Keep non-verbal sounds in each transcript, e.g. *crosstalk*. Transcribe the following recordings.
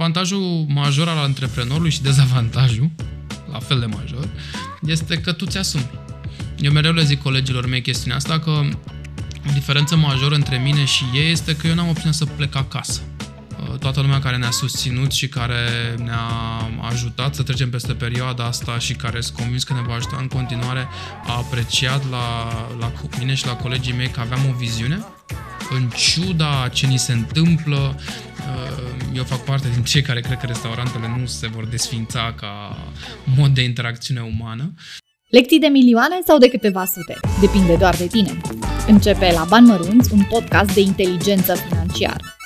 avantajul major al antreprenorului și dezavantajul, la fel de major, este că tu ți-asumi. Eu mereu le zic colegilor mei chestiunea asta că o diferență majoră între mine și ei este că eu n-am opțiunea să plec acasă. Uh, toată lumea care ne-a susținut și care ne-a ajutat să trecem peste perioada asta și care sunt convins că ne va ajuta în continuare, a apreciat la, la mine și la colegii mei că aveam o viziune, în ciuda ce ni se întâmplă, uh, eu fac parte din cei care cred că restaurantele nu se vor desfința ca mod de interacțiune umană. Lecții de milioane sau de câteva sute? Depinde doar de tine. Începe la Bani Mărunți, un podcast de inteligență financiară.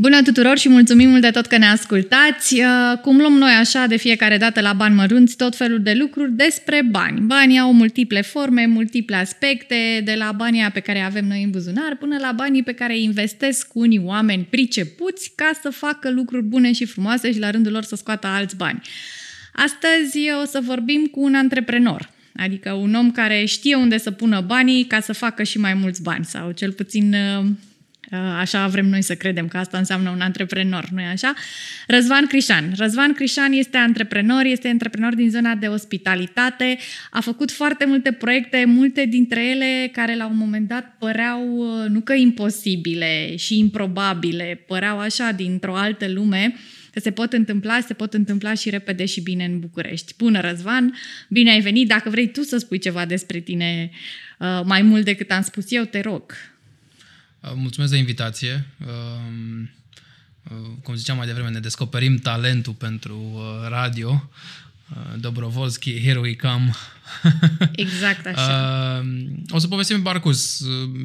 Bună tuturor și mulțumim mult de tot că ne ascultați. Uh, cum luăm noi așa de fiecare dată la bani mărunți tot felul de lucruri despre bani. Banii au multiple forme, multiple aspecte, de la banii pe care avem noi în buzunar până la banii pe care îi investesc unii oameni pricepuți ca să facă lucruri bune și frumoase și la rândul lor să scoată alți bani. Astăzi o să vorbim cu un antreprenor, adică un om care știe unde să pună banii ca să facă și mai mulți bani sau cel puțin uh, Uh, așa vrem noi să credem că asta înseamnă un antreprenor, nu-i așa? Răzvan Crișan. Răzvan Crișan este antreprenor, este antreprenor din zona de ospitalitate, a făcut foarte multe proiecte, multe dintre ele care la un moment dat păreau uh, nu că imposibile și improbabile, păreau așa dintr-o altă lume, că se pot întâmpla, se pot întâmpla și repede și bine în București. Bună, Răzvan! Bine ai venit! Dacă vrei tu să spui ceva despre tine uh, mai mult decât am spus eu, te rog. Uh, mulțumesc de invitație. Um, uh, cum ziceam mai devreme, ne descoperim talentul pentru uh, radio. Dobrovolski, here we come. *laughs* Exact așa. O să povestim în parcurs.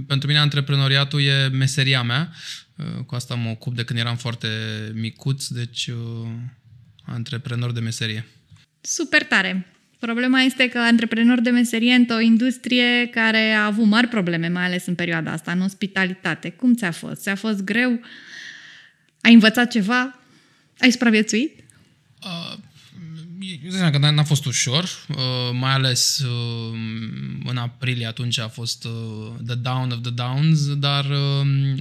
Pentru mine antreprenoriatul e meseria mea. Cu asta mă ocup de când eram foarte micuț, deci antreprenor de meserie. Super tare! Problema este că antreprenor de meserie într-o industrie care a avut mari probleme, mai ales în perioada asta, în ospitalitate. Cum ți-a fost? Ți-a fost greu? Ai învățat ceva? Ai supraviețuit? Uh, zic că n-a fost ușor, uh, mai ales uh, în aprilie atunci a fost uh, the down of the downs, dar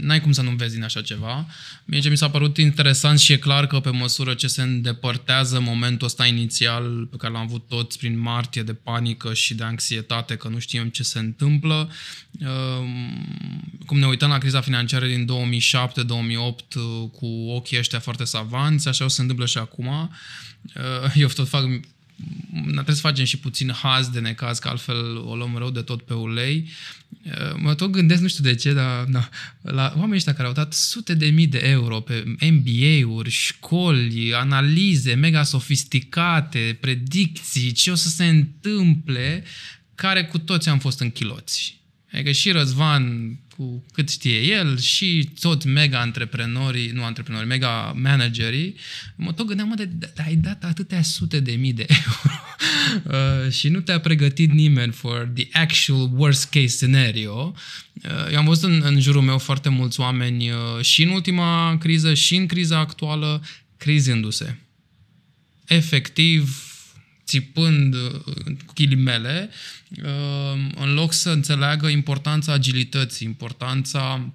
n-ai cum să nu vezi din așa ceva. Mie ce mi s-a părut interesant și e clar că pe măsură ce se îndepărtează momentul ăsta inițial pe care l-am avut toți prin martie de panică și de anxietate că nu știm ce se întâmplă, cum ne uităm la criza financiară din 2007-2008 cu ochii ăștia foarte savanți, așa o se întâmplă și acum. Eu tot fac trebuie să facem și puțin haz de necaz, că altfel o luăm rău de tot pe ulei. Mă tot gândesc, nu știu de ce, dar na, la oamenii ăștia care au dat sute de mii de euro pe MBA-uri, școli, analize mega sofisticate, predicții, ce o să se întâmple, care cu toți am fost închiloți. Adică și Răzvan, cu cât știe el, și tot mega antreprenorii, nu antreprenorii, mega managerii, mă tot gândeam, mă, de, de, de, ai dat atâtea sute de mii de *laughs* euro uh, și nu te-a pregătit nimeni for the actual worst case scenario. Uh, eu am văzut în, în jurul meu foarte mulți oameni uh, și în ultima criză și în criza actuală crizându-se. Efectiv, țipând uh, cu ghilimele, uh, în loc să înțeleagă importanța agilității, importanța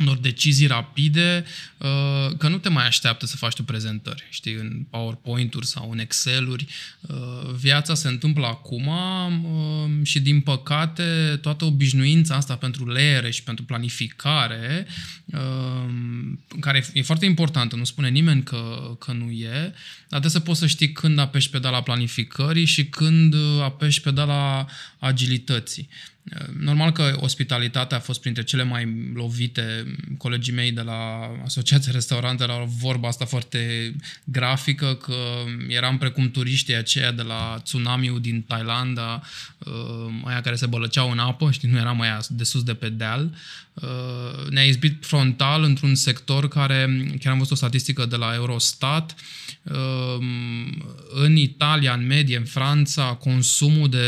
unor decizii rapide, uh, că nu te mai așteaptă să faci tu prezentări, știi, în PowerPoint-uri sau în Excel-uri. Uh, viața se întâmplă acum uh, și, din păcate, toată obișnuința asta pentru leere și pentru planificare, care e foarte importantă, nu spune nimeni că, că nu e, dar trebuie să poți să știi când apeși pedala planificării și când apeși pedala agilității. Normal că ospitalitatea a fost printre cele mai lovite. Colegii mei de la Asociația Restaurantelor au vorba asta foarte grafică, că eram precum turiștii aceia de la tsunamiul din Thailanda, uh, aia care se bălăceau în apă, știi, nu eram aia de sus de pe deal. Uh, ne-a izbit frontal într-un sector care, chiar am văzut o statistică de la Eurostat, um, în Italia, în medie, în Franța, consumul de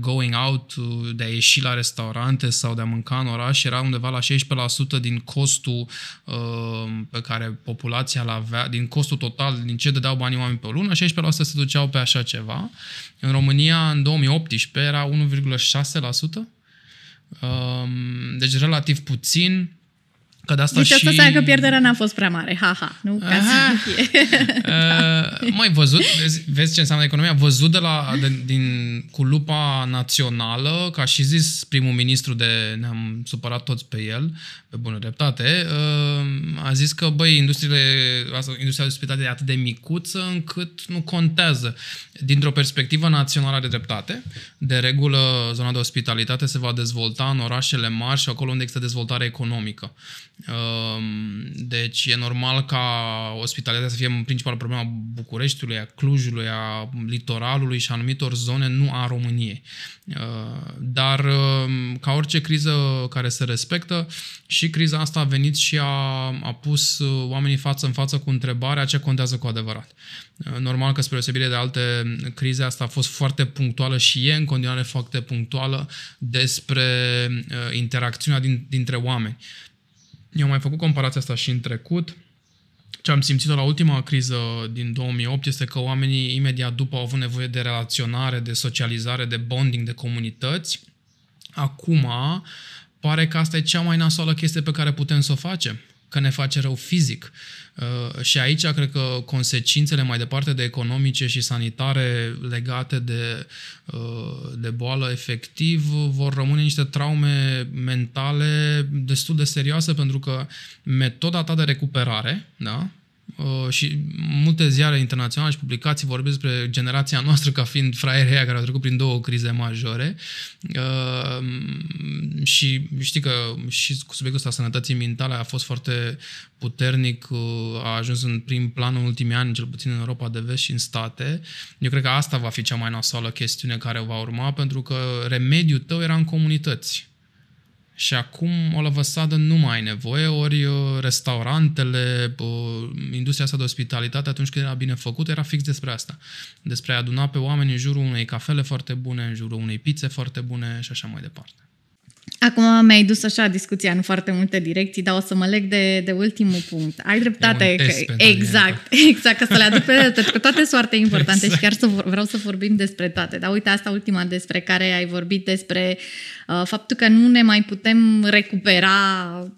going out, de a ieși la restaurante sau de a mânca în oraș era undeva la 16% din costul um, pe care populația l avea, din costul total, din ce dădeau banii oameni pe o lună, 16% se duceau pe așa ceva. În România, în 2018, era 1,6%. Um, deci relativ puțin. Că de asta deci și... asta înseamnă că pierderea n-a fost prea mare. Ha-ha, nu? Ca să fie. *laughs* Uh, mai văzut, vezi, vezi ce înseamnă economia? Văzut de la, de, din, cu lupa națională, ca și zis primul ministru de, ne-am supărat toți pe el, pe bună dreptate, uh, a zis că, băi, industriile, asta, industria de ospitalitate e atât de micuță încât nu contează. Dintr-o perspectivă națională de dreptate, de regulă, zona de ospitalitate se va dezvolta în orașele mari și acolo unde există dezvoltare economică. Ehm, deci e normal ca ospitalitatea să fie în principal problema Bucureștiului, a Clujului, a litoralului și a anumitor zone, nu a României. Ehm, dar ehm, ca orice criză care se respectă, și criza asta a venit și a, a pus oamenii față în față cu întrebarea ce contează cu adevărat. Normal că spre deosebire de alte crize, asta a fost foarte punctuală și e în continuare foarte punctuală despre interacțiunea din, dintre oameni. Eu am mai făcut comparația asta și în trecut. Ce am simțit la ultima criză din 2008 este că oamenii imediat după au avut nevoie de relaționare, de socializare, de bonding, de comunități. Acum pare că asta e cea mai nasoală chestie pe care putem să o facem că ne face rău fizic. Uh, și aici cred că consecințele mai departe de economice și sanitare legate de, uh, de boală efectiv vor rămâne niște traume mentale destul de serioase pentru că metoda ta de recuperare, da, Uh, și multe ziare internaționale și publicații vorbesc despre generația noastră ca fiind fraierii care au trecut prin două crize majore uh, și știi că și cu subiectul ăsta sănătății mentale a fost foarte puternic, uh, a ajuns în prim plan în ultimii ani, cel puțin în Europa de vest și în state. Eu cred că asta va fi cea mai nasoală chestiune care va urma, pentru că remediul tău era în comunități și acum o lăvăsadă nu mai ai nevoie, ori uh, restaurantele, uh, industria asta de ospitalitate, atunci când era bine făcut, era fix despre asta. Despre a aduna pe oameni în jurul unei cafele foarte bune, în jurul unei pizze foarte bune și așa mai departe. Acum mi-ai dus așa discuția în foarte multe direcții, dar o să mă leg de, de ultimul punct. Ai dreptate. Că, exact, tine. *laughs* exact, că să le aduc pe pentru că toate sunt foarte importante exact. și chiar să, vreau să vorbim despre toate. Dar uite, asta ultima despre care ai vorbit, despre uh, faptul că nu ne mai putem recupera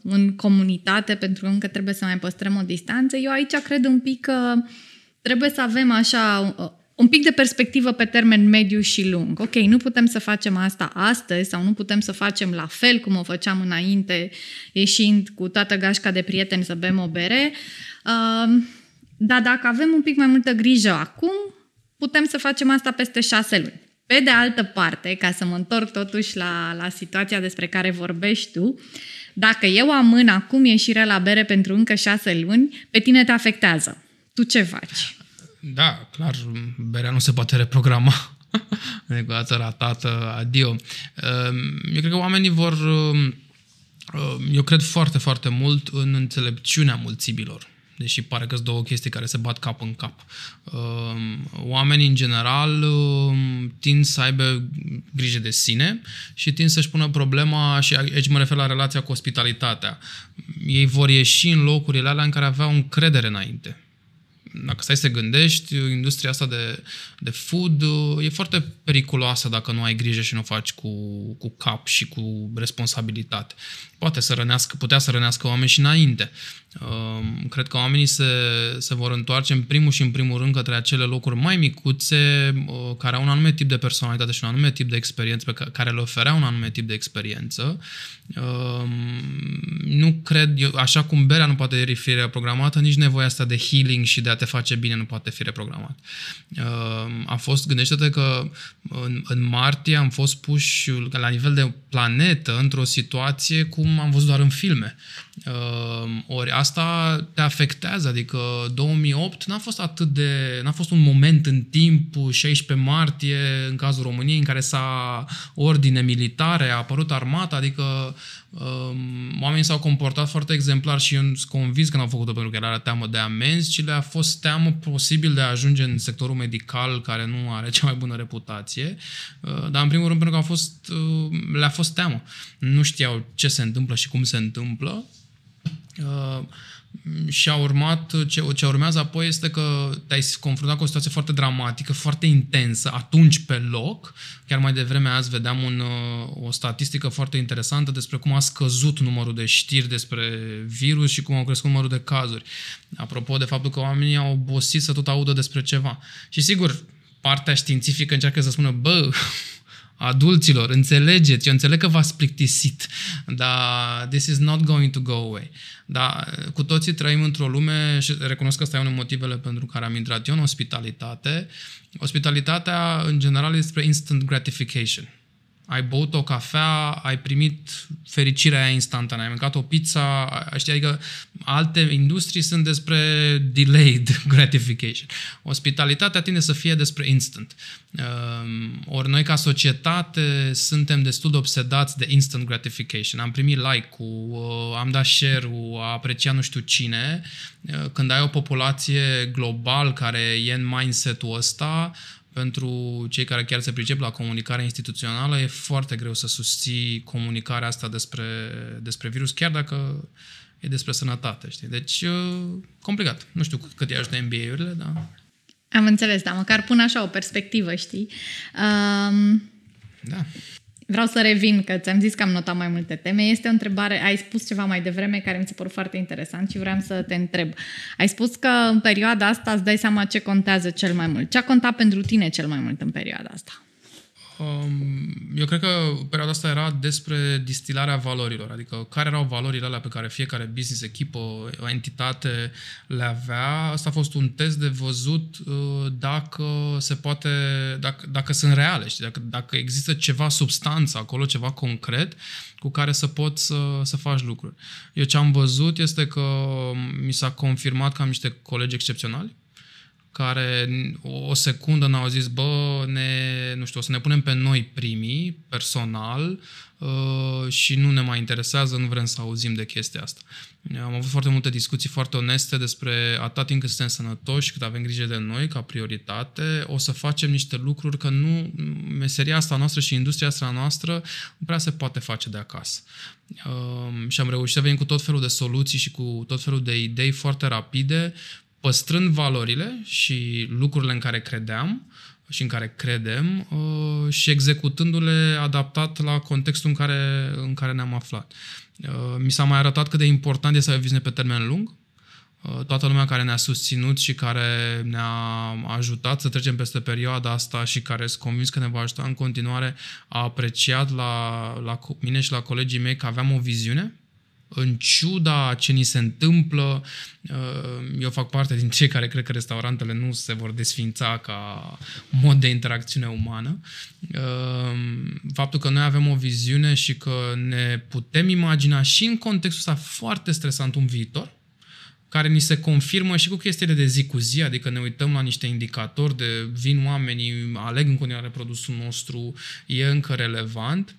în comunitate pentru că încă trebuie să mai păstrăm o distanță. Eu aici cred un pic că trebuie să avem așa uh, un pic de perspectivă pe termen mediu și lung. Ok, nu putem să facem asta astăzi sau nu putem să facem la fel cum o făceam înainte, ieșind cu toată gașca de prieteni să bem o bere, uh, dar dacă avem un pic mai multă grijă acum, putem să facem asta peste șase luni. Pe de altă parte, ca să mă întorc totuși la, la situația despre care vorbești tu, dacă eu amân acum ieșirea la bere pentru încă șase luni, pe tine te afectează. Tu ce faci? Da, clar, berea nu se poate reprograma. *laughs* Niciodată ratată, adio. Ehm, eu cred că oamenii vor... Ehm, eu cred foarte, foarte mult în înțelepciunea mulțimilor deși pare că sunt două chestii care se bat cap în cap. Ehm, oamenii, în general, tind să aibă grijă de sine și tind să-și pună problema, și aici mă refer la relația cu ospitalitatea. Ei vor ieși în locurile alea în care aveau încredere înainte dacă stai să gândești, industria asta de, de food e foarte periculoasă dacă nu ai grijă și nu o faci cu, cu cap și cu responsabilitate. Poate să rănească, putea să rănească oameni și înainte. Ehm, cred că oamenii se, se vor întoarce în primul și în primul rând către acele locuri mai micuțe care au un anume tip de personalitate și un anume tip de experiență, pe care le oferea un anume tip de experiență. Ehm, nu cred, eu, așa cum berea nu poate fi reprogramată, nici nevoia asta de healing și de a te face bine nu poate fi reprogramat. Ehm, a fost, gândește-te că în, în martie am fost puși la nivel de planetă într-o situație cum am văzut doar în filme. Ori asta te afectează, adică 2008 n-a fost atât de, n-a fost un moment în timp, 16 martie, în cazul României, în care s-a ordine militare, a apărut armata, adică um, oamenii s-au comportat foarte exemplar și eu sunt convins că n-au făcut-o pentru că era teamă de amenzi, ci le-a fost teamă posibil de a ajunge în sectorul medical, care nu are cea mai bună reputație, uh, dar în primul rând pentru că a fost, uh, le-a fost teamă. Nu știau ce se întâmplă și cum se întâmplă Uh, și a urmat, ce, ce urmează apoi este că te-ai confruntat cu o situație foarte dramatică, foarte intensă, atunci pe loc. Chiar mai devreme azi vedeam un, uh, o statistică foarte interesantă despre cum a scăzut numărul de știri despre virus și cum au crescut numărul de cazuri. Apropo de faptul că oamenii au obosit să tot audă despre ceva. Și sigur, partea științifică încearcă să spună, bă, adulților, înțelegeți, eu înțeleg că v-ați plictisit, dar this is not going to go away. Dar cu toții trăim într-o lume și recunosc că ăsta e unul motivele pentru care am intrat eu în ospitalitate. Ospitalitatea, în general, este despre instant gratification ai băut o cafea, ai primit fericirea aia instantană, ai mâncat o pizza, știi, adică alte industrii sunt despre delayed *laughs* gratification. Ospitalitatea tinde să fie despre instant. Ehm, ori noi ca societate suntem destul de obsedați de instant gratification. Am primit like-ul, uh, am dat share-ul, a apreciat nu știu cine. Uh, când ai o populație global care e în mindset-ul ăsta, pentru cei care chiar se pricep la comunicare instituțională, e foarte greu să susții comunicarea asta despre, despre virus, chiar dacă e despre sănătate, știi? Deci, complicat. Nu știu cât îi ajută MBA-urile, dar... Am înțeles, dar măcar pun așa o perspectivă, știi? Um... Da. Vreau să revin, că ți-am zis că am notat mai multe teme. Este o întrebare, ai spus ceva mai devreme care mi s-a părut foarte interesant și vreau să te întreb. Ai spus că în perioada asta îți dai seama ce contează cel mai mult. Ce a contat pentru tine cel mai mult în perioada asta? Um, eu cred că perioada asta era despre distilarea valorilor, adică care erau valorile alea pe care fiecare business, echipă, o entitate le avea. Asta a fost un test de văzut uh, dacă se poate, dacă, dacă sunt reale, știi? Dacă, dacă există ceva substanță acolo, ceva concret cu care să poți să, să faci lucruri. Eu ce am văzut este că mi s-a confirmat că am niște colegi excepționali, care o secundă n-au zis, bă, ne, nu știu, o să ne punem pe noi primii, personal, uh, și nu ne mai interesează, nu vrem să auzim de chestia asta. Am avut foarte multe discuții foarte oneste despre atât timp cât suntem sănătoși, cât avem grijă de noi ca prioritate, o să facem niște lucruri că nu, meseria asta noastră și industria asta noastră nu prea se poate face de acasă. Uh, și am reușit să venim cu tot felul de soluții și cu tot felul de idei foarte rapide, păstrând valorile și lucrurile în care credeam și în care credem uh, și executându-le adaptat la contextul în care, în care ne-am aflat. Uh, mi s-a mai arătat cât de important este să ai o viziune pe termen lung. Uh, toată lumea care ne-a susținut și care ne-a ajutat să trecem peste perioada asta și care sunt convins că ne va ajuta în continuare, a apreciat la, la mine și la colegii mei că aveam o viziune în ciuda ce ni se întâmplă, uh, eu fac parte din cei care cred că restaurantele nu se vor desfința ca mod de interacțiune umană. Uh, faptul că noi avem o viziune și că ne putem imagina și în contextul ăsta foarte stresant un viitor, care ni se confirmă și cu chestiile de zi cu zi, adică ne uităm la niște indicatori de vin oamenii, aleg în continuare produsul nostru, e încă relevant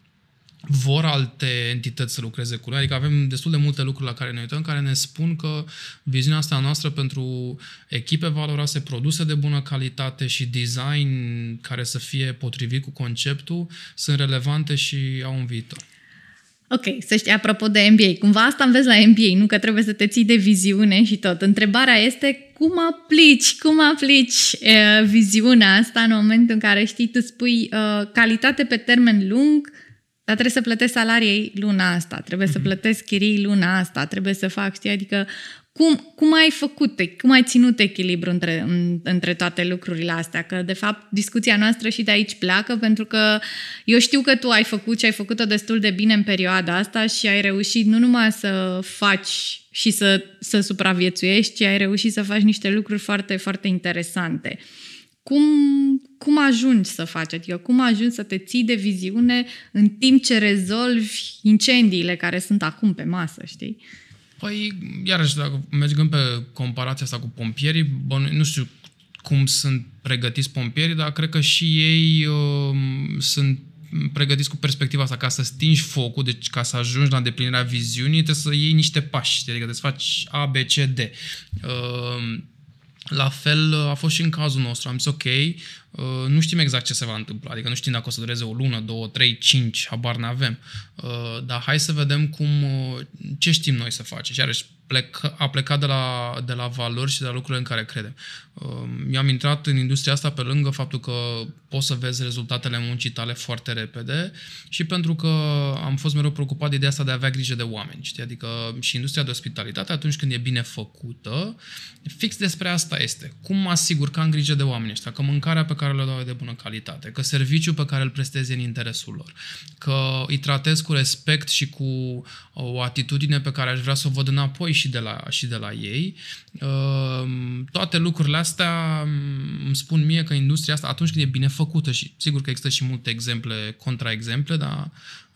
vor alte entități să lucreze cu noi. Adică avem destul de multe lucruri la care ne uităm, care ne spun că viziunea asta noastră pentru echipe valoroase, produse de bună calitate și design care să fie potrivit cu conceptul sunt relevante și au un viitor. Ok, să știi, apropo de MBA, cumva asta înveți la MBA, nu că trebuie să te ții de viziune și tot. Întrebarea este cum aplici, cum aplici uh, viziunea asta în momentul în care, știi, tu spui uh, calitate pe termen lung, dar trebuie să plătesc salarii luna asta, trebuie mm-hmm. să mhm. plătesc chirii luna asta, trebuie să fac, știi, adică cum, cum ai făcut, cum ai ținut echilibru între, între toate lucrurile astea? Că, de fapt, discuția noastră și de aici pleacă, pentru că eu știu că tu ai făcut și ai făcut-o destul de bine în perioada asta și ai reușit nu numai să faci și să, să supraviețuiești, ci ai reușit să faci niște lucruri foarte, foarte interesante. Cum, cum ajungi să faci? Adică cum ajungi să te ții de viziune în timp ce rezolvi incendiile care sunt acum pe masă, știi? Păi, iarăși, dacă mergem pe comparația asta cu pompierii, bă, nu știu cum sunt pregătiți pompierii, dar cred că și ei uh, sunt pregătiți cu perspectiva asta, ca să stingi focul, deci ca să ajungi la îndeplinirea viziunii, trebuie să iei niște pași, adică trebuie să faci A, B, C, D. Uh, la fel a fost și în cazul nostru. Am zis, ok, uh, nu știm exact ce se va întâmpla, adică nu știm dacă o să dureze o lună, două, trei, cinci, habar n-avem. Uh, dar hai să vedem cum, uh, ce știm noi să facem. Și iarăși, plec, a plecat de la, de la valori și de la lucrurile în care credem. Eu am intrat în industria asta pe lângă faptul că poți să vezi rezultatele muncii tale foarte repede și pentru că am fost mereu preocupat de ideea asta de a avea grijă de oameni. Știi? Adică și industria de ospitalitate, atunci când e bine făcută, fix despre asta este. Cum mă asigur că am grijă de oameni ăștia, că mâncarea pe care le dau e de bună calitate, că serviciul pe care îl prestez e în interesul lor, că îi tratez cu respect și cu o atitudine pe care aș vrea să o văd înapoi și de la, și de la ei. Ehm, toate lucrurile astea mm, îmi spun mie că industria asta, atunci când e bine făcută și sigur că există și multe exemple, contraexemple, dar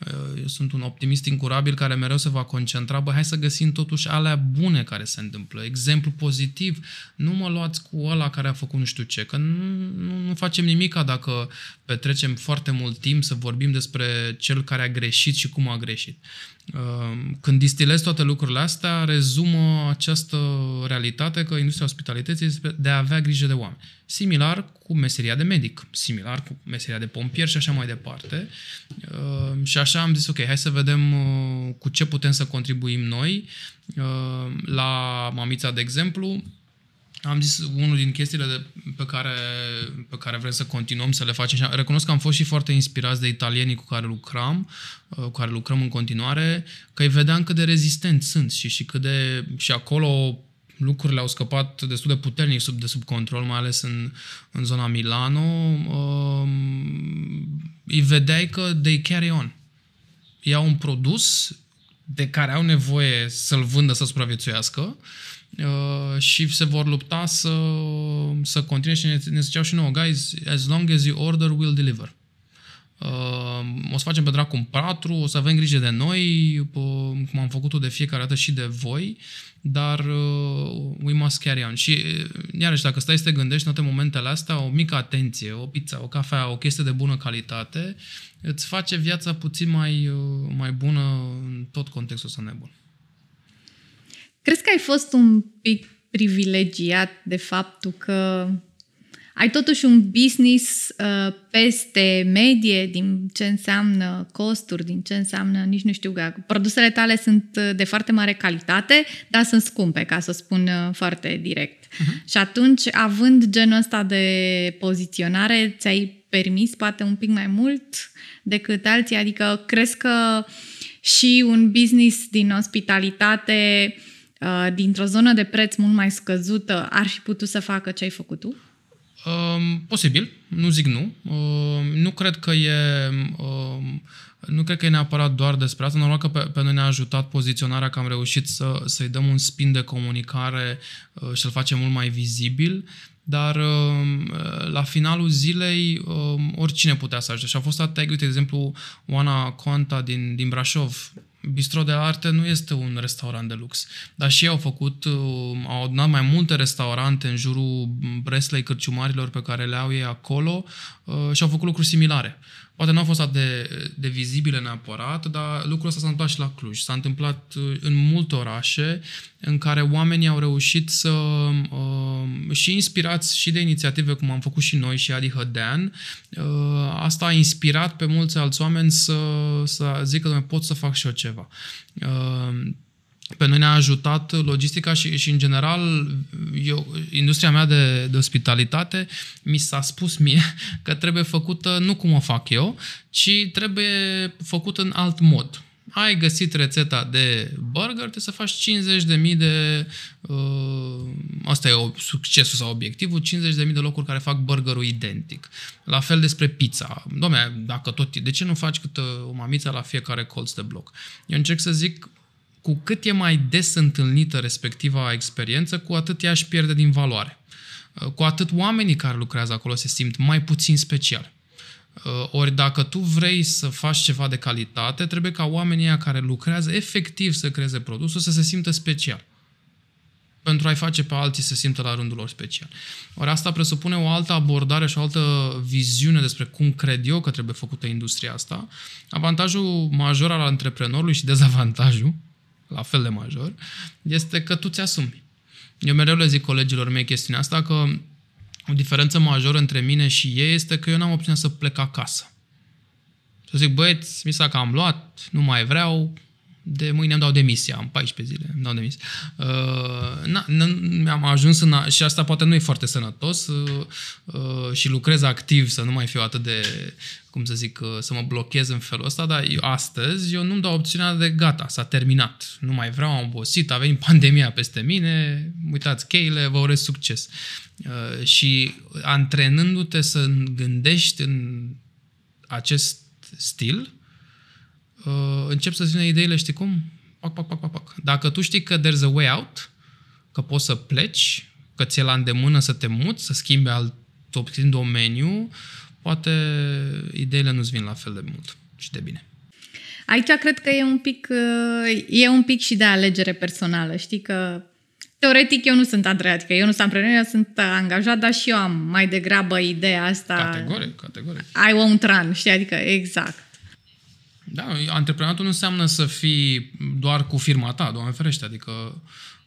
uh, eu sunt un optimist incurabil care mereu se va concentra, bă, hai să găsim totuși alea bune care se întâmplă, exemplu pozitiv, nu mă luați cu ăla care a făcut nu știu ce, că nu, nu, nu facem nimica dacă petrecem foarte mult timp să vorbim despre cel care a greșit și cum a greșit. Ehm, când distilez toate lucrurile astea, rezumă această realitate că industria ospitalității este de a avea grijă de oameni. Similar cu meseria de medic, similar cu meseria de pompier și așa mai departe. Ehm, și așa am zis, ok, hai să vedem uh, cu ce putem să contribuim noi. Ehm, la Mamița, de exemplu, am zis unul din chestiile de, pe, care, pe care vrem să continuăm să le facem. Și recunosc că am fost și foarte inspirați de italienii cu care lucram, uh, cu care lucrăm în continuare, că îi vedeam cât de rezistenți sunt și, și cât de... și acolo lucrurile au scăpat destul de puternic sub, de sub control, mai ales în, în zona Milano. Uh, îi vedeai că they carry on. Iau un produs de care au nevoie să-l vândă, să supraviețuiască Uh, și se vor lupta să, să continue și ne, ne ziceau și nouă, guys, as long as you order, we'll deliver. Uh, o să facem pe dracu un patru, o să avem grijă de noi, uh, cum am făcut-o de fiecare dată și de voi, dar uh, we must carry on. Și uh, iarăși, dacă stai să te gândești în toate momentele astea, o mică atenție, o pizza, o cafea, o chestie de bună calitate, îți face viața puțin mai, uh, mai bună în tot contextul ăsta nebun. Crezi că ai fost un pic privilegiat de faptul că ai totuși un business uh, peste medie din ce înseamnă costuri, din ce înseamnă, nici nu știu, produsele tale sunt uh, de foarte mare calitate, dar sunt scumpe, ca să spun uh, foarte direct. Uh-huh. Și atunci, având genul ăsta de poziționare, ți-ai permis poate un pic mai mult decât alții? Adică crezi că și un business din ospitalitate uh, Uh, dintr-o zonă de preț mult mai scăzută ar fi putut să facă ce ai făcut tu? Um, posibil, nu zic nu. Um, nu cred că e um, nu cred că e neapărat doar despre asta. Normal că pe, pe noi ne-a ajutat poziționarea că am reușit să, să-i dăm un spin de comunicare uh, și să-l facem mult mai vizibil, dar um, la finalul zilei um, oricine putea să ajute. Și a fost atâtea, uite, de exemplu, Oana Conta din, din Brașov, Bistro de Arte nu este un restaurant de lux, dar și ei au făcut, uh, au adunat mai multe restaurante în jurul Breslei cărciumarilor pe care le au ei acolo uh, și au făcut lucruri similare. Poate nu au fost atât de, de vizibile neapărat, dar lucrul ăsta s-a întâmplat și la Cluj. S-a întâmplat uh, în multe orașe în care oamenii au reușit să, uh, și inspirați și de inițiative cum am făcut și noi și Adi Hădean, uh, asta a inspirat pe mulți alți oameni să, să zică că pot să fac și eu ceva. Uh, pe noi ne-a ajutat logistica și, și în general, eu, industria mea de, de ospitalitate mi s-a spus mie *laughs* că trebuie făcută nu cum o fac eu, ci trebuie făcută în alt mod. Ai găsit rețeta de burger, trebuie să faci 50.000 de... Uh, asta e o, succesul sau obiectivul, 50.000 de locuri care fac burgerul identic. La fel despre pizza. Doamne, dacă tot... De ce nu faci câte o mamiță la fiecare colț de bloc? Eu încerc să zic cu cât e mai des întâlnită respectiva experiență, cu atât ea își pierde din valoare. Uh, cu atât oamenii care lucrează acolo se simt mai puțin special. Uh, ori dacă tu vrei să faci ceva de calitate, trebuie ca oamenii care lucrează efectiv să creeze produsul să se simtă special pentru a-i face pe alții să simtă la rândul lor special. Ori asta presupune o altă abordare și o altă viziune despre cum cred eu că trebuie făcută industria asta. Avantajul major al antreprenorului și dezavantajul la fel de major, este că tu ți-asumi. Eu mereu le zic colegilor mei chestiunea asta că o diferență majoră între mine și ei este că eu n-am opțiunea să plec acasă. Să zic, băieți, mi s-a cam luat, nu mai vreau, de mâine îmi dau demisia, am 14 zile îmi dau demisia. Uh, na, n- am ajuns în... A, și asta poate nu e foarte sănătos uh, uh, și lucrez activ să nu mai fiu atât de, cum să zic, uh, să mă blochez în felul ăsta, dar eu, astăzi eu nu-mi dau opțiunea de gata, s-a terminat. Nu mai vreau, am obosit, a venit pandemia peste mine, uitați cheile, vă urez succes. Uh, și antrenându-te să gândești în acest stil, uh, încep să-ți vină ideile, știi cum? Pac, pac, pac, pac, pac. Dacă tu știi că there's a way out, că poți să pleci, că ți-e la îndemână să te muți, să schimbi alt în domeniu, poate ideile nu-ți vin la fel de mult și de bine. Aici cred că e un pic, uh, e un pic și de alegere personală. Știi că teoretic eu nu sunt Andreea, că eu nu sunt antreprenor, eu sunt angajat, dar și eu am mai degrabă ideea asta. Categoric, categoric. I won't run, știi? Adică exact. Da, antreprenatul nu înseamnă să fii doar cu firma ta, doamne ferește, adică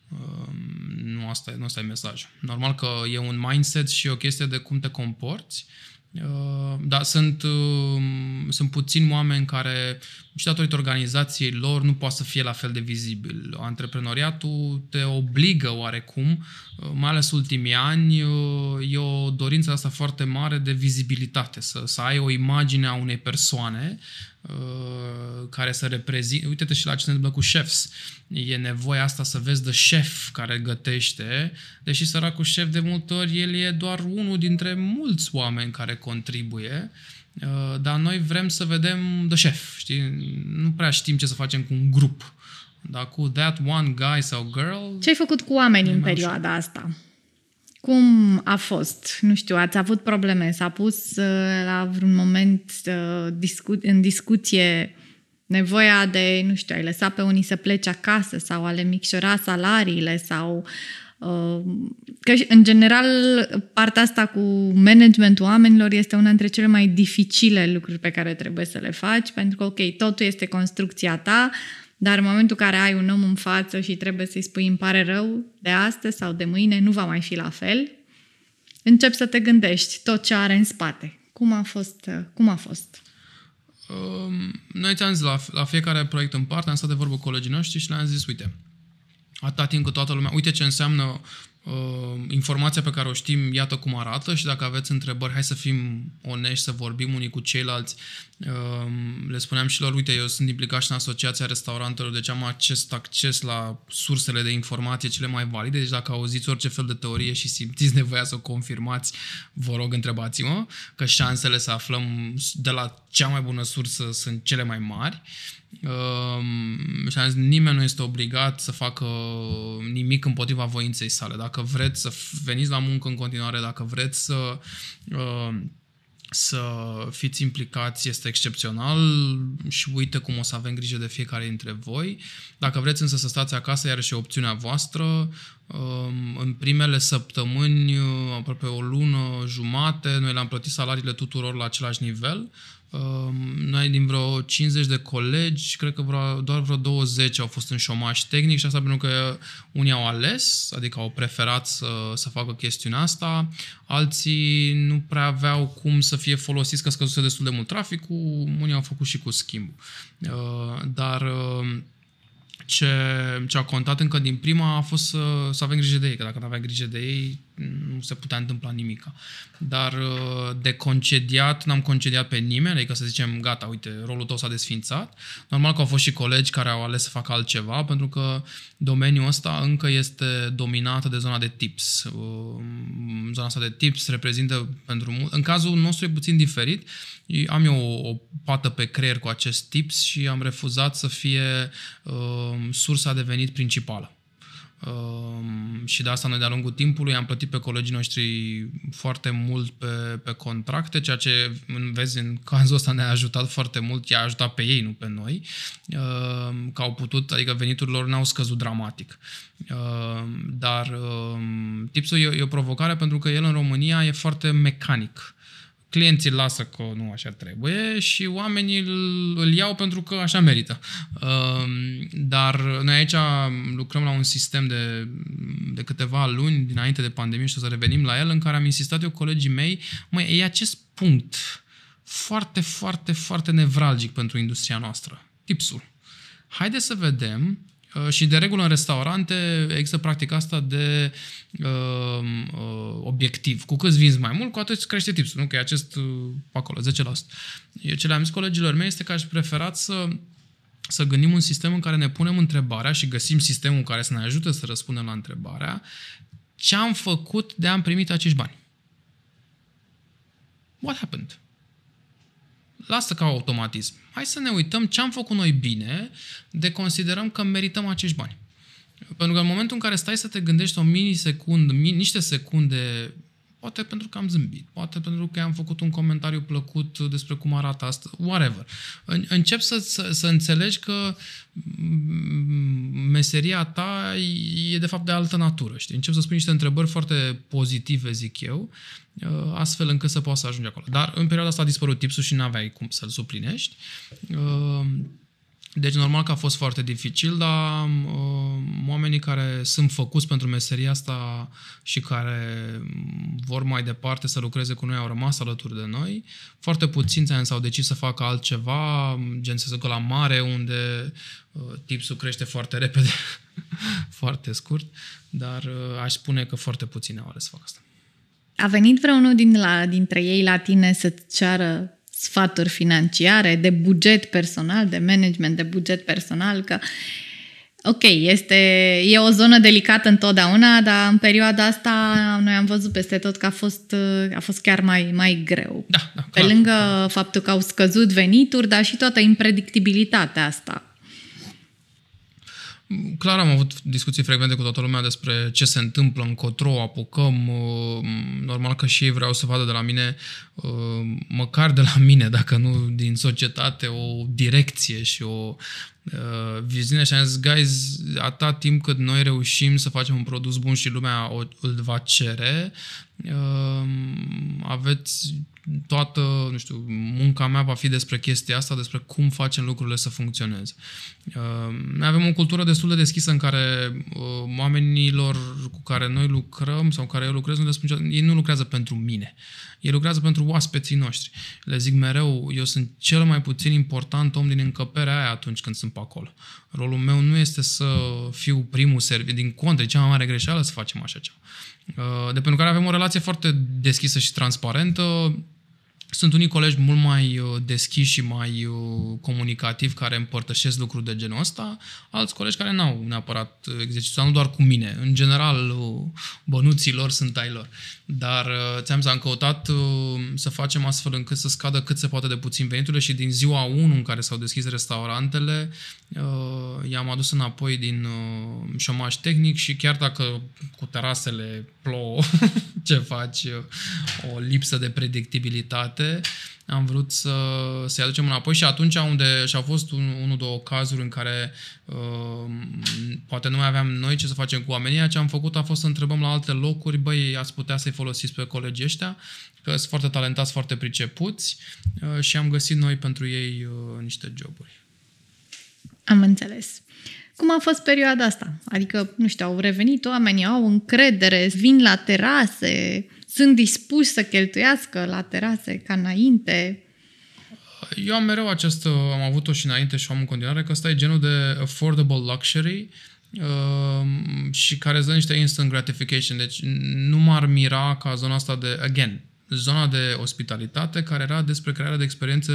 um, nu asta, e, nu asta e mesajul. Normal că e un mindset și o chestie de cum te comporți, uh, dar sunt, um, sunt puțini oameni care, și datorită organizației lor, nu poate să fie la fel de vizibil. Antreprenoriatul te obligă oarecum, uh, mai ales ultimii ani, uh, e o dorință asta foarte mare de vizibilitate, să, să ai o imagine a unei persoane Uh, care să reprezinte... Uite-te și la ce se întâmplă cu chefs. E nevoia asta să vezi de șef care gătește, deși săracul șef de multe ori el e doar unul dintre mulți oameni care contribuie, uh, dar noi vrem să vedem de șef, știi? Nu prea știm ce să facem cu un grup. Dar cu that one guy sau girl... Ce ai făcut cu oamenii în perioada ușor. asta? Cum a fost? Nu știu, ați avut probleme? S-a pus uh, la vreun moment uh, în discuție nevoia de, nu știu, ai lăsa pe unii să plece acasă sau a le micșora salariile sau uh, că în general partea asta cu managementul oamenilor este una dintre cele mai dificile lucruri pe care trebuie să le faci pentru că ok, totul este construcția ta, dar în momentul în care ai un om în față și trebuie să-i spui îmi pare rău de astăzi sau de mâine, nu va mai fi la fel, încep să te gândești tot ce are în spate. Cum a fost? Cum a fost? Um, noi ți-am zis, la, la fiecare proiect în parte, am stat de vorbă cu colegii noștri și le-am zis, uite, atâta timp cât toată lumea, uite ce înseamnă uh, informația pe care o știm, iată cum arată și dacă aveți întrebări, hai să fim onești, să vorbim unii cu ceilalți. Uh, le spuneam și lor, uite, eu sunt implicat și în Asociația Restaurantelor, deci am acest acces la sursele de informație cele mai valide, deci dacă auziți orice fel de teorie și simțiți nevoia să o confirmați, vă rog, întrebați-mă, că șansele să aflăm de la cea mai bună sursă sunt cele mai mari. Uh, Uh, și am zis, nimeni nu este obligat să facă nimic împotriva voinței sale. Dacă vreți să veniți la muncă în continuare, dacă vreți să uh, să fiți implicați este excepțional și uite cum o să avem grijă de fiecare dintre voi. Dacă vreți însă să stați acasă, iarăși e opțiunea voastră. Um, în primele săptămâni, aproape o lună jumate, noi le-am plătit salariile tuturor la același nivel. Noi din vreo 50 de colegi, cred că vreo, doar vreo 20 au fost în șomaj tehnic și asta pentru că unii au ales, adică au preferat să, să facă chestiunea asta, alții nu prea aveau cum să fie folosiți că scăzuse destul de mult traficul, unii au făcut și cu schimb. Uh, dar uh, ce, ce a contat încă din prima a fost să, să avem grijă de ei, că dacă nu aveai grijă de ei, nu se putea întâmpla nimic. Dar uh, de concediat, n-am concediat pe nimeni, adică să zicem, gata, uite, rolul tău s-a desfințat. Normal că au fost și colegi care au ales să facă altceva, pentru că domeniul ăsta încă este dominat de zona de tips. Uh, zona asta de tips reprezintă pentru mult... În cazul nostru e puțin diferit. Am eu o, o pată pe creier cu acest tips și am refuzat să fie uh, sursa de venit principală. Um, și de asta noi de-a lungul timpului am plătit pe colegii noștri foarte mult pe, pe contracte, ceea ce vezi în cazul ăsta ne-a ajutat foarte mult, i-a ajutat pe ei, nu pe noi, uh, că au putut, adică veniturile lor n-au scăzut dramatic. Uh, dar uh, tipsul e, e o provocare pentru că el în România e foarte mecanic clienții lasă că nu așa trebuie și oamenii îl, îl iau pentru că așa merită. Um, dar noi aici lucrăm la un sistem de, de câteva luni dinainte de pandemie și o să revenim la el, în care am insistat eu colegii mei, măi, e acest punct foarte, foarte, foarte nevralgic pentru industria noastră. Tipsul. Haideți să vedem Uh, și de regulă în restaurante există practica asta de uh, uh, obiectiv. Cu cât vinzi mai mult, cu atât crește tipsul. Nu? Că e acest uh, acolo, 10%. Eu ce le-am zis colegilor mei este că aș prefera să să gândim un sistem în care ne punem întrebarea și găsim sistemul care să ne ajute să răspundem la întrebarea ce am făcut de am primit acești bani. What happened? Lasă ca automatism. Hai să ne uităm ce am făcut noi bine de considerăm că merităm acești bani. Pentru că în momentul în care stai să te gândești o minisecundă, niște secunde Poate pentru că am zâmbit, poate pentru că am făcut un comentariu plăcut despre cum arată asta, whatever. Încep să, să, să înțelegi că meseria ta e de fapt de altă natură, știi? Încep să spui niște întrebări foarte pozitive, zic eu, astfel încât să poți să ajungi acolo. Dar în perioada asta a dispărut tipsul și n-aveai cum să-l suplinești. Deci normal că a fost foarte dificil, dar uh, oamenii care sunt făcuți pentru meseria asta și care vor mai departe să lucreze cu noi au rămas alături de noi. Foarte puținți s-au decis să facă altceva, gen să se ducă la mare, unde uh, tipsul crește foarte repede, *laughs* foarte scurt, dar uh, aș spune că foarte puțini au ales să facă asta. A venit vreunul din la, dintre ei la tine să-ți ceară sfaturi financiare, de buget personal, de management de buget personal, că ok, este, e o zonă delicată întotdeauna, dar în perioada asta noi am văzut peste tot că a fost, a fost chiar mai, mai greu. Da, da, Pe clar, lângă clar. faptul că au scăzut venituri, dar și toată impredictibilitatea asta. Clar am avut discuții frecvente cu toată lumea despre ce se întâmplă, încotro apucăm. Uh, normal că și ei vreau să vadă de la mine, uh, măcar de la *laughs* mine, dacă nu din societate, o direcție și o uh, viziune și am zis, guys, atâta timp cât noi reușim să facem un produs bun și lumea o, îl va cere, aveți toată, nu știu, munca mea va fi despre chestia asta, despre cum facem lucrurile să funcționeze. Noi avem o cultură destul de deschisă în care oamenilor cu care noi lucrăm sau cu care eu lucrez, nu le spun, ei nu lucrează pentru mine. Ei lucrează pentru oaspeții noștri. Le zic mereu, eu sunt cel mai puțin important om din încăperea aia atunci când sunt pe acolo. Rolul meu nu este să fiu primul serviciu, din contră, e cea mai mare greșeală să facem așa ceva. De pentru care avem o relație foarte deschisă și transparentă, sunt unii colegi mult mai uh, deschiși și mai uh, comunicativi care împărtășesc lucruri de genul ăsta, alți colegi care n-au neapărat exercițiu, nu doar cu mine. În general, uh, bănuții lor sunt ai lor. Dar ți-am zis, am căutat să facem astfel încât să scadă cât se poate de puțin veniturile și din ziua 1 în care s-au deschis restaurantele, i-am adus înapoi din șomaj tehnic și chiar dacă cu terasele plouă, *laughs* ce faci, o lipsă de predictibilitate, am vrut să, să-i aducem înapoi și atunci unde și-au fost un, unul, două cazuri în care uh, poate nu mai aveam noi ce să facem cu oamenii, ce am făcut a fost să întrebăm la alte locuri, băi, ați putea să-i folosiți pe colegii ăștia, că sunt foarte talentați, foarte pricepuți uh, și am găsit noi pentru ei uh, niște joburi. Am înțeles. Cum a fost perioada asta? Adică, nu știu, au revenit oamenii, au încredere, vin la terase, sunt dispuși să cheltuiască la terase ca înainte? Eu am mereu această, am avut-o și înainte și am în continuare, că ăsta e genul de affordable luxury uh, și care îți dă niște instant gratification. Deci nu m-ar mira ca zona asta de, again, zona de ospitalitate care era despre crearea de experiențe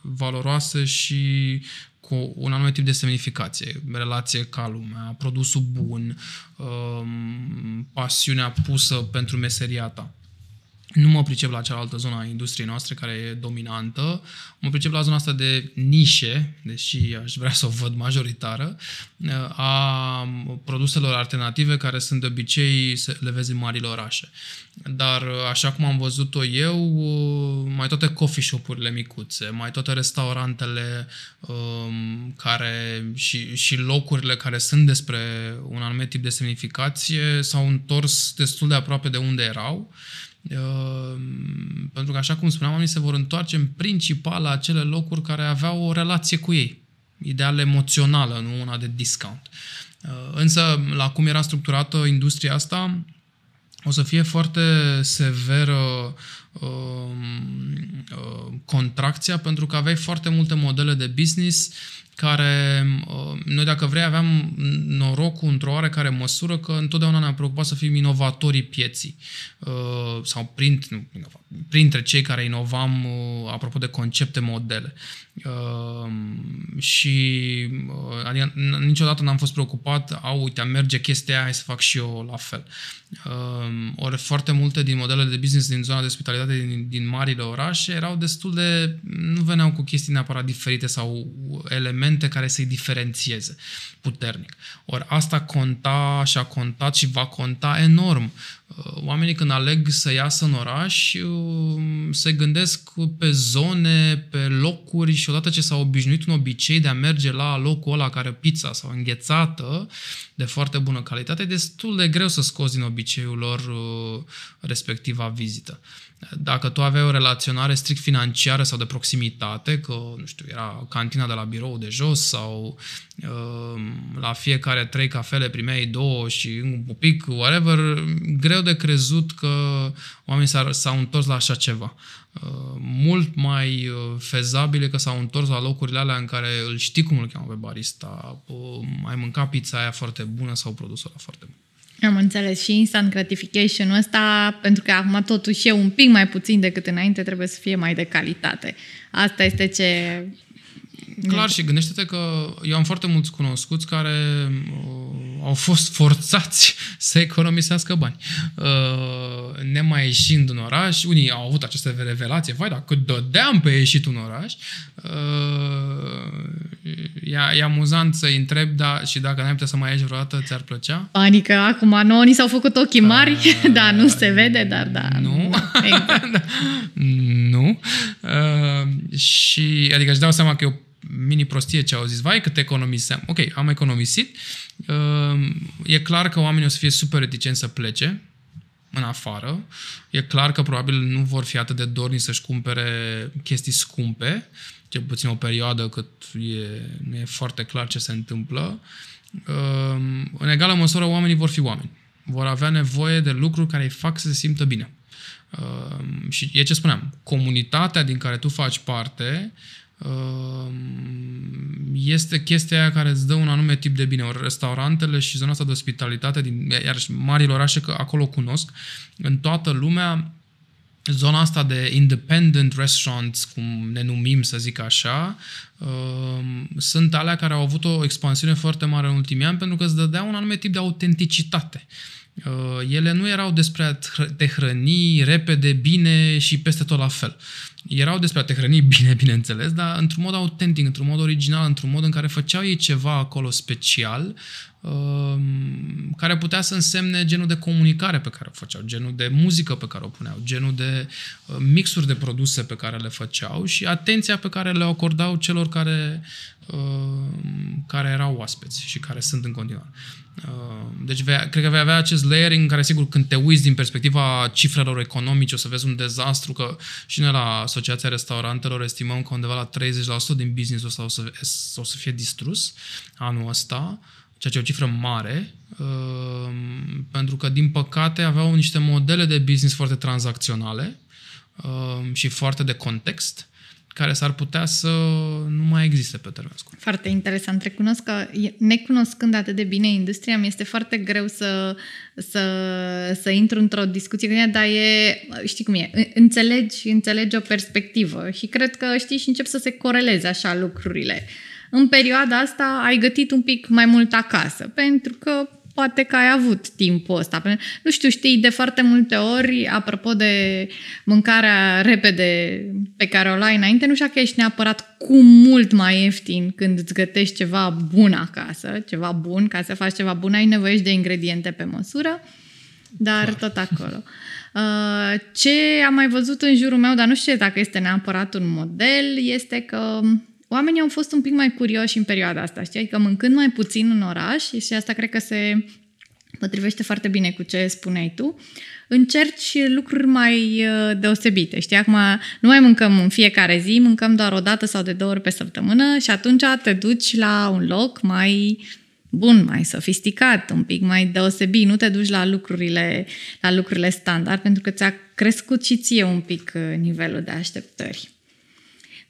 valoroase și cu un anumit tip de semnificație, relație ca lumea, produsul bun, um, pasiunea pusă pentru meseria ta. Nu mă pricep la cealaltă zonă a industriei noastre, care e dominantă. Mă pricep la zona asta de nișe, deși aș vrea să o văd majoritară, a produselor alternative care sunt de obicei, le vezi în marile orașe. Dar așa cum am văzut-o eu, mai toate coffee shop-urile micuțe, mai toate restaurantele um, care și, și locurile care sunt despre un anumit tip de semnificație s-au întors destul de aproape de unde erau Uh, pentru că, așa cum spuneam, oamenii se vor întoarce în principal la acele locuri care aveau o relație cu ei. Ideal emoțională, nu una de discount. Uh, însă, la cum era structurată industria asta, o să fie foarte severă uh, uh, contracția pentru că aveai foarte multe modele de business care, uh, noi dacă vrei, aveam norocul într-o oarecare măsură că întotdeauna ne-am preocupat să fim inovatorii pieții uh, sau print, nu, printre cei care inovam uh, apropo de concepte, modele. Și adică niciodată n-am fost preocupat, au, uite, merge chestia aia, hai să fac și eu la fel. Ori foarte multe din modelele de business din zona de ospitalitate din, din marile orașe erau destul de, nu veneau cu chestii neapărat diferite sau elemente elemente care să-i diferențieze puternic. Ori asta conta și a contat și va conta enorm. Uh, oamenii când aleg să iasă în oraș uh, se gândesc pe zone, pe locuri și odată ce s-au obișnuit un obicei de a merge la locul ăla care pizza sau înghețată de foarte bună calitate, e destul de greu să scoți din obiceiul lor uh, respectiva vizită. Dacă tu aveai o relaționare strict financiară sau de proximitate, că, nu știu, era cantina de la birou de jos sau uh, la fiecare trei cafele primeai două și un pupic, whatever, greu de crezut că oamenii s-au întors la așa ceva. Uh, mult mai uh, fezabile că s-au întors la locurile alea în care îl știi cum îl cheamă pe barista, uh, ai mâncat pizza aia foarte bună sau produsul ăla foarte bun. Am înțeles și instant gratification-ul ăsta, pentru că acum totuși e un pic mai puțin decât înainte, trebuie să fie mai de calitate. Asta este ce... Clar și gândește-te că eu am foarte mulți cunoscuți care uh, au fost forțați să economisească bani. Uh, nemai ieșind în oraș, unii au avut aceste revelație, vai, dacă dădeam pe ieșit în oraș, uh, e, e amuzant să-i întreb da, și dacă n-ai putea să mai ieși vreodată, ți-ar plăcea? Panică, acum nouă ni s-au făcut ochii mari, uh, *laughs* da, nu se vede, dar da. Nu? Exact. *laughs* nu. Uh, și, adică își dau seama că e o mini prostie ce au zis, vai cât economiseam. Ok, am economisit. Uh, e clar că oamenii o să fie super reticenți să plece în afară. E clar că probabil nu vor fi atât de dorni să-și cumpere chestii scumpe. Uh, cel puțin o perioadă cât e, nu e foarte clar ce se întâmplă, ehm, în egală măsură oamenii vor fi oameni. Vor avea nevoie de lucruri care îi fac să se simtă bine. Ehm, și e ce spuneam, comunitatea din care tu faci parte ehm, este chestia aia care îți dă un anume tip de bine. Ori restaurantele și zona asta de ospitalitate, din, iar marile orașe, că acolo cunosc, în toată lumea zona asta de independent restaurants, cum ne numim, să zic așa, uh, sunt alea care au avut o expansiune foarte mare în ultimii ani pentru că îți dădea un anume tip de autenticitate. Uh, ele nu erau despre a te hrăni repede, bine și peste tot la fel. Erau despre a te hrăni *laughs* bine, bineînțeles, dar într-un mod autentic, într-un mod original, într-un mod în care făceau ei ceva acolo special, Um, care putea să însemne genul de comunicare pe care o făceau, genul de muzică pe care o puneau, genul de uh, mixuri de produse pe care le făceau și atenția pe care le acordau celor care, um, care erau oaspeți și care sunt în continuare. Um, deci vei, cred că vei avea acest layering în care, sigur, când te uiți din perspectiva cifrelor economice, o să vezi un dezastru, că și noi la Asociația Restaurantelor estimăm că undeva la 30% din business-ul ăsta o să, o să fie distrus anul ăsta ceea ce e o cifră mare, uh, pentru că, din păcate, aveau niște modele de business foarte tranzacționale uh, și foarte de context, care s-ar putea să nu mai existe pe termen scurt. Foarte interesant. Recunosc că, necunoscând atât de bine industria, mi este foarte greu să, să, să intru într-o discuție cu ea, dar e, știi cum e, înțelegi, înțelegi o perspectivă și cred că, știi, și încep să se coreleze așa lucrurile. Uh, în perioada asta ai gătit un pic mai mult acasă, pentru că poate că ai avut timpul ăsta. Nu știu, știi, de foarte multe ori, apropo de mâncarea repede pe care o luai înainte, nu știu că ești neapărat cu mult mai ieftin când îți gătești ceva bun acasă, ceva bun, ca să faci ceva bun, ai nevoie și de ingrediente pe măsură, dar tot acolo. Uh, ce am mai văzut în jurul meu, dar nu știu dacă este neapărat un model, este că oamenii au fost un pic mai curioși în perioada asta, știi? Că mâncând mai puțin în oraș, și asta cred că se potrivește foarte bine cu ce spuneai tu, încerci lucruri mai uh, deosebite. Știi, acum nu mai mâncăm în fiecare zi, mâncăm doar o dată sau de două ori pe săptămână și atunci te duci la un loc mai bun, mai sofisticat, un pic mai deosebit, nu te duci la lucrurile, la lucrurile standard, pentru că ți-a crescut și ție un pic uh, nivelul de așteptări.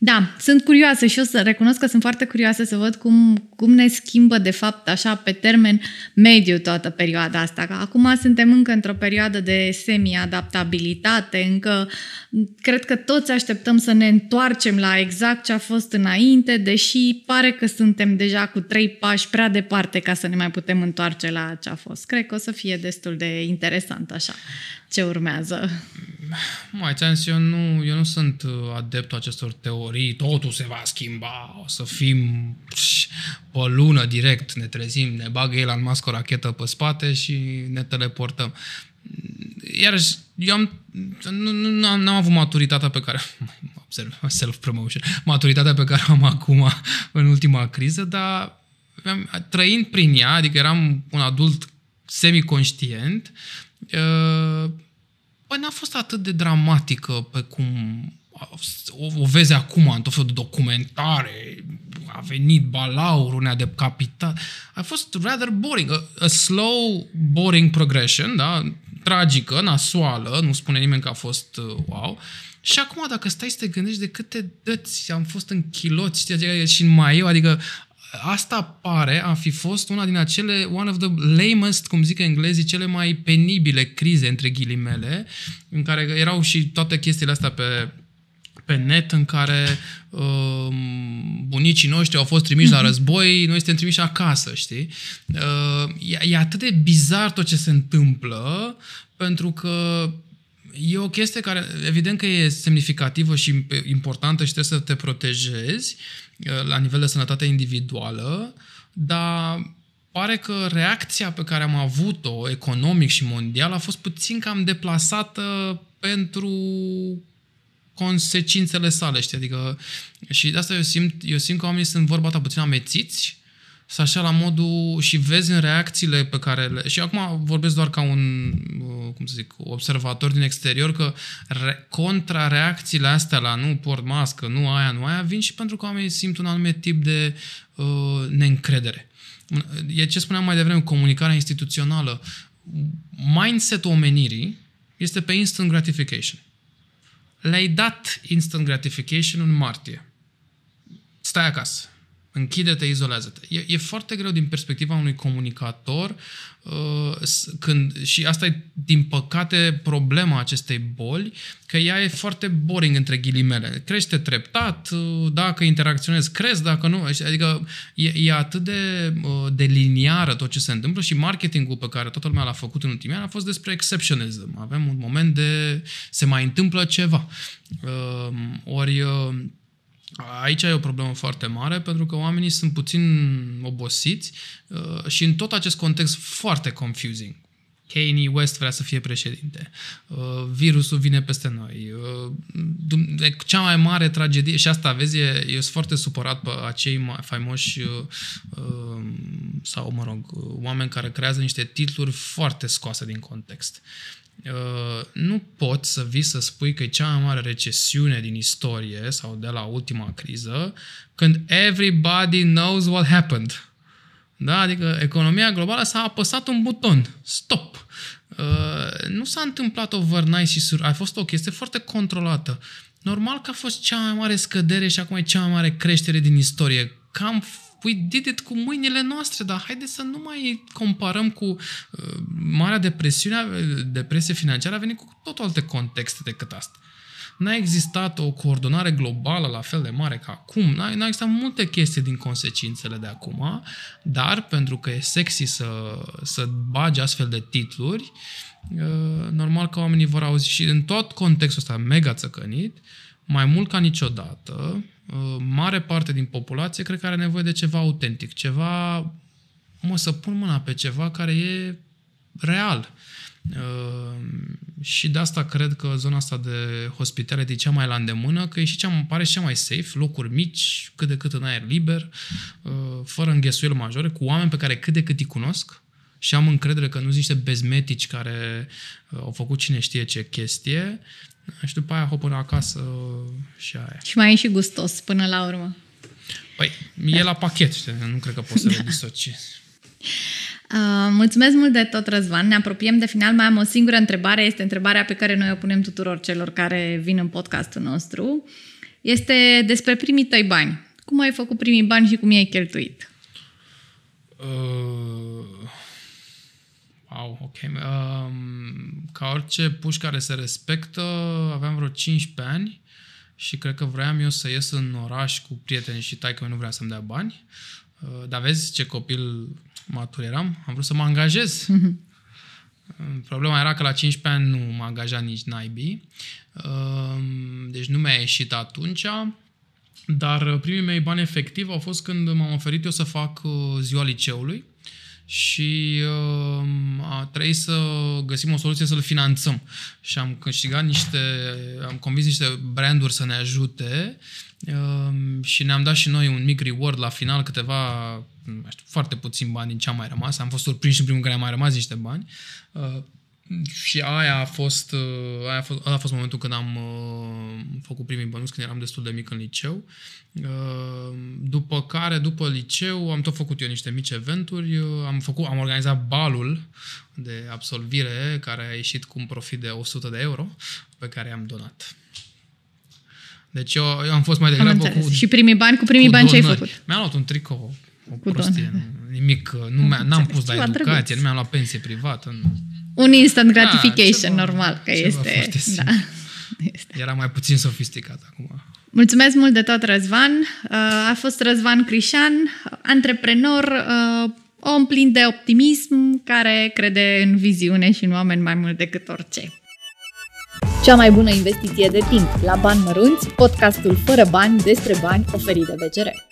Da, sunt curioasă și eu să recunosc că sunt foarte curioasă să văd cum, cum ne schimbă, de fapt, așa, pe termen mediu toată perioada asta. Că acum suntem încă într-o perioadă de semi-adaptabilitate, încă cred că toți așteptăm să ne întoarcem la exact ce a fost înainte, deși pare că suntem deja cu trei pași prea departe ca să ne mai putem întoarce la ce a fost. Cred că o să fie destul de interesant așa ce urmează. Mai ți eu nu, eu nu sunt uh, adeptul acestor teorii, totul se va schimba, o să fim pe lună direct, ne trezim, ne bagă el în mască o rachetă pe spate și ne teleportăm. Iarăși, eu am, nu, nu am, n-am avut maturitatea pe care, observ, self-promotion, maturitatea pe care am acum în ultima criză, dar trăind prin ea, adică eram un adult semi-conștient, uh, Păi n-a fost atât de dramatică pe cum o, o vezi acum în tot felul de documentare, a venit balaurul, ne-a decapitat. A fost rather boring, a, a slow, boring progression, da? tragică, nasoală, nu spune nimeni că a fost uh, wow. Și acum, dacă stai să te gândești de câte dăți am fost în chiloți știi, și în maiu, adică asta pare a fi fost una din acele, one of the lamest, cum zic englezii, cele mai penibile crize, între ghilimele, în care erau și toate chestiile astea pe, pe net în care uh, bunicii noștri au fost trimiși mm-hmm. la mhm. război, noi suntem trimiși acasă, știi? Uh, e, e atât de bizar tot ce se întâmplă, pentru că e o chestie care, evident că e semnificativă și importantă și trebuie să te protejezi, Uh, la nivel de sănătate individuală, dar pare că reacția pe care am avut-o economic și mondial a fost puțin cam deplasată pentru consecințele sale, știi? Adică, și de asta eu simt, eu simt că oamenii sunt vorba ta puțin amețiți să așa la modul și vezi în reacțiile pe care le... Și acum vorbesc doar ca un, uh, cum să zic, observator din exterior, că re, contrareacțiile astea la nu port mască, nu aia, nu aia, vin și pentru că oamenii simt un anume tip de uh, neîncredere. E ce spuneam mai devreme, comunicarea instituțională. Mindset-ul omenirii este pe instant gratification. Le-ai dat instant gratification în martie. Stai acasă Închide-te, izolează-te. E, e foarte greu din perspectiva unui comunicator uh, când, și asta e, din păcate, problema acestei boli, că ea e foarte boring între ghilimele. Crește treptat, uh, dacă interacționezi, crezi, dacă nu. Adică e, e atât de, uh, de liniară tot ce se întâmplă și marketingul pe care toată lumea l-a făcut în ultimii ani a fost despre exceptionism. Avem un moment de se mai întâmplă ceva. Uh, ori uh, Aici e o problemă foarte mare pentru că oamenii sunt puțin obosiți uh, și în tot acest context foarte confusing. Kanye West vrea să fie președinte. Uh, virusul vine peste noi. Uh, cea mai mare tragedie, și asta, vezi, e, eu sunt foarte supărat pe acei faimoși sau, mă rog, oameni care creează niște titluri foarte scoase din context. Uh, nu poți să vii să spui că e cea mai mare recesiune din istorie sau de la ultima criză când everybody knows what happened. Da? Adică economia globală s-a apăsat un buton. Stop! Uh, nu s-a întâmplat overnight și sur... a fost o chestie foarte controlată. Normal că a fost cea mai mare scădere și acum e cea mai mare creștere din istorie. Cam we did it cu mâinile noastre, dar haideți să nu mai comparăm cu uh, Marea Depresiune, depresie financiară a venit cu tot alte contexte decât asta. N-a existat o coordonare globală la fel de mare ca acum, n-a, n-a existat multe chestii din consecințele de acum, dar pentru că e sexy să, să bagi astfel de titluri, uh, normal că oamenii vor auzi și în tot contextul ăsta mega țăcănit, mai mult ca niciodată, Uh, mare parte din populație cred că are nevoie de ceva autentic, ceva, mă, să pun mâna pe ceva care e real. Uh, și de asta cred că zona asta de hospitality e cea mai la îndemână, că e și cea, pare și cea mai safe, locuri mici, cât de cât în aer liber, uh, fără înghesuieli majore, cu oameni pe care cât de cât îi cunosc, și am încredere că nu sunt niște bezmetici care uh, au făcut cine știe ce chestie și după aia hop până acasă și aia. Și mai e și gustos până la urmă. Păi, e la pachet, știi? nu cred că poți să le disociezi. *laughs* Uh, mulțumesc mult de tot, Răzvan. Ne apropiem de final. Mai am o singură întrebare. Este întrebarea pe care noi o punem tuturor celor care vin în podcastul nostru. Este despre primii tăi bani. Cum ai făcut primii bani și cum i-ai cheltuit? Uh, wow, ok. Uh, ca orice puș care se respectă, aveam vreo 15 ani și cred că vreau eu să ies în oraș cu prieteni și tai că nu vrea să-mi dea bani. Uh, dar vezi ce copil matur eram? Am vrut să mă angajez. *laughs* Problema era că la 15 ani nu m-a angajat nici naibii. Uh, deci nu mi-a ieșit atunci. Dar primii mei bani efectiv au fost când m-am oferit eu să fac uh, ziua liceului și uh, a trebuit să găsim o soluție să-l finanțăm. Și am câștigat niște, am convins niște branduri să ne ajute uh, și ne-am dat și noi un mic reward la final, câteva, nu știu, foarte puțin bani din ce a mai rămas. Am fost surprins în primul care a mai rămas niște bani. Uh, și aia a fost, uh, aia a fost, a fost momentul când am uh, făcut primii bănuți, când eram destul de mic în liceu. Uh, după care, după liceu, am tot făcut eu niște mici eventuri. Uh, am, făcut, am organizat balul de absolvire, care a ieșit cu un profit de 100 de euro, pe care i-am donat. Deci eu, eu am fost mai degrabă cu... Și primii bani, cu primii cu bani donări. ce ai făcut? Mi-am luat un tricou, o cu prostie, don. nimic, nu n-am pus la educație, nu mi-am luat pensie privată. Nu. Un instant da, gratification, da, normal, că este... Da. *laughs* este. Era mai puțin sofisticat acum. Mulțumesc mult de tot, Răzvan. Uh, a fost Răzvan Crișan, antreprenor, uh, om plin de optimism, care crede în viziune și în oameni mai mult decât orice. Cea mai bună investiție de timp la bani mărunți, podcastul fără bani despre bani oferit de BCR.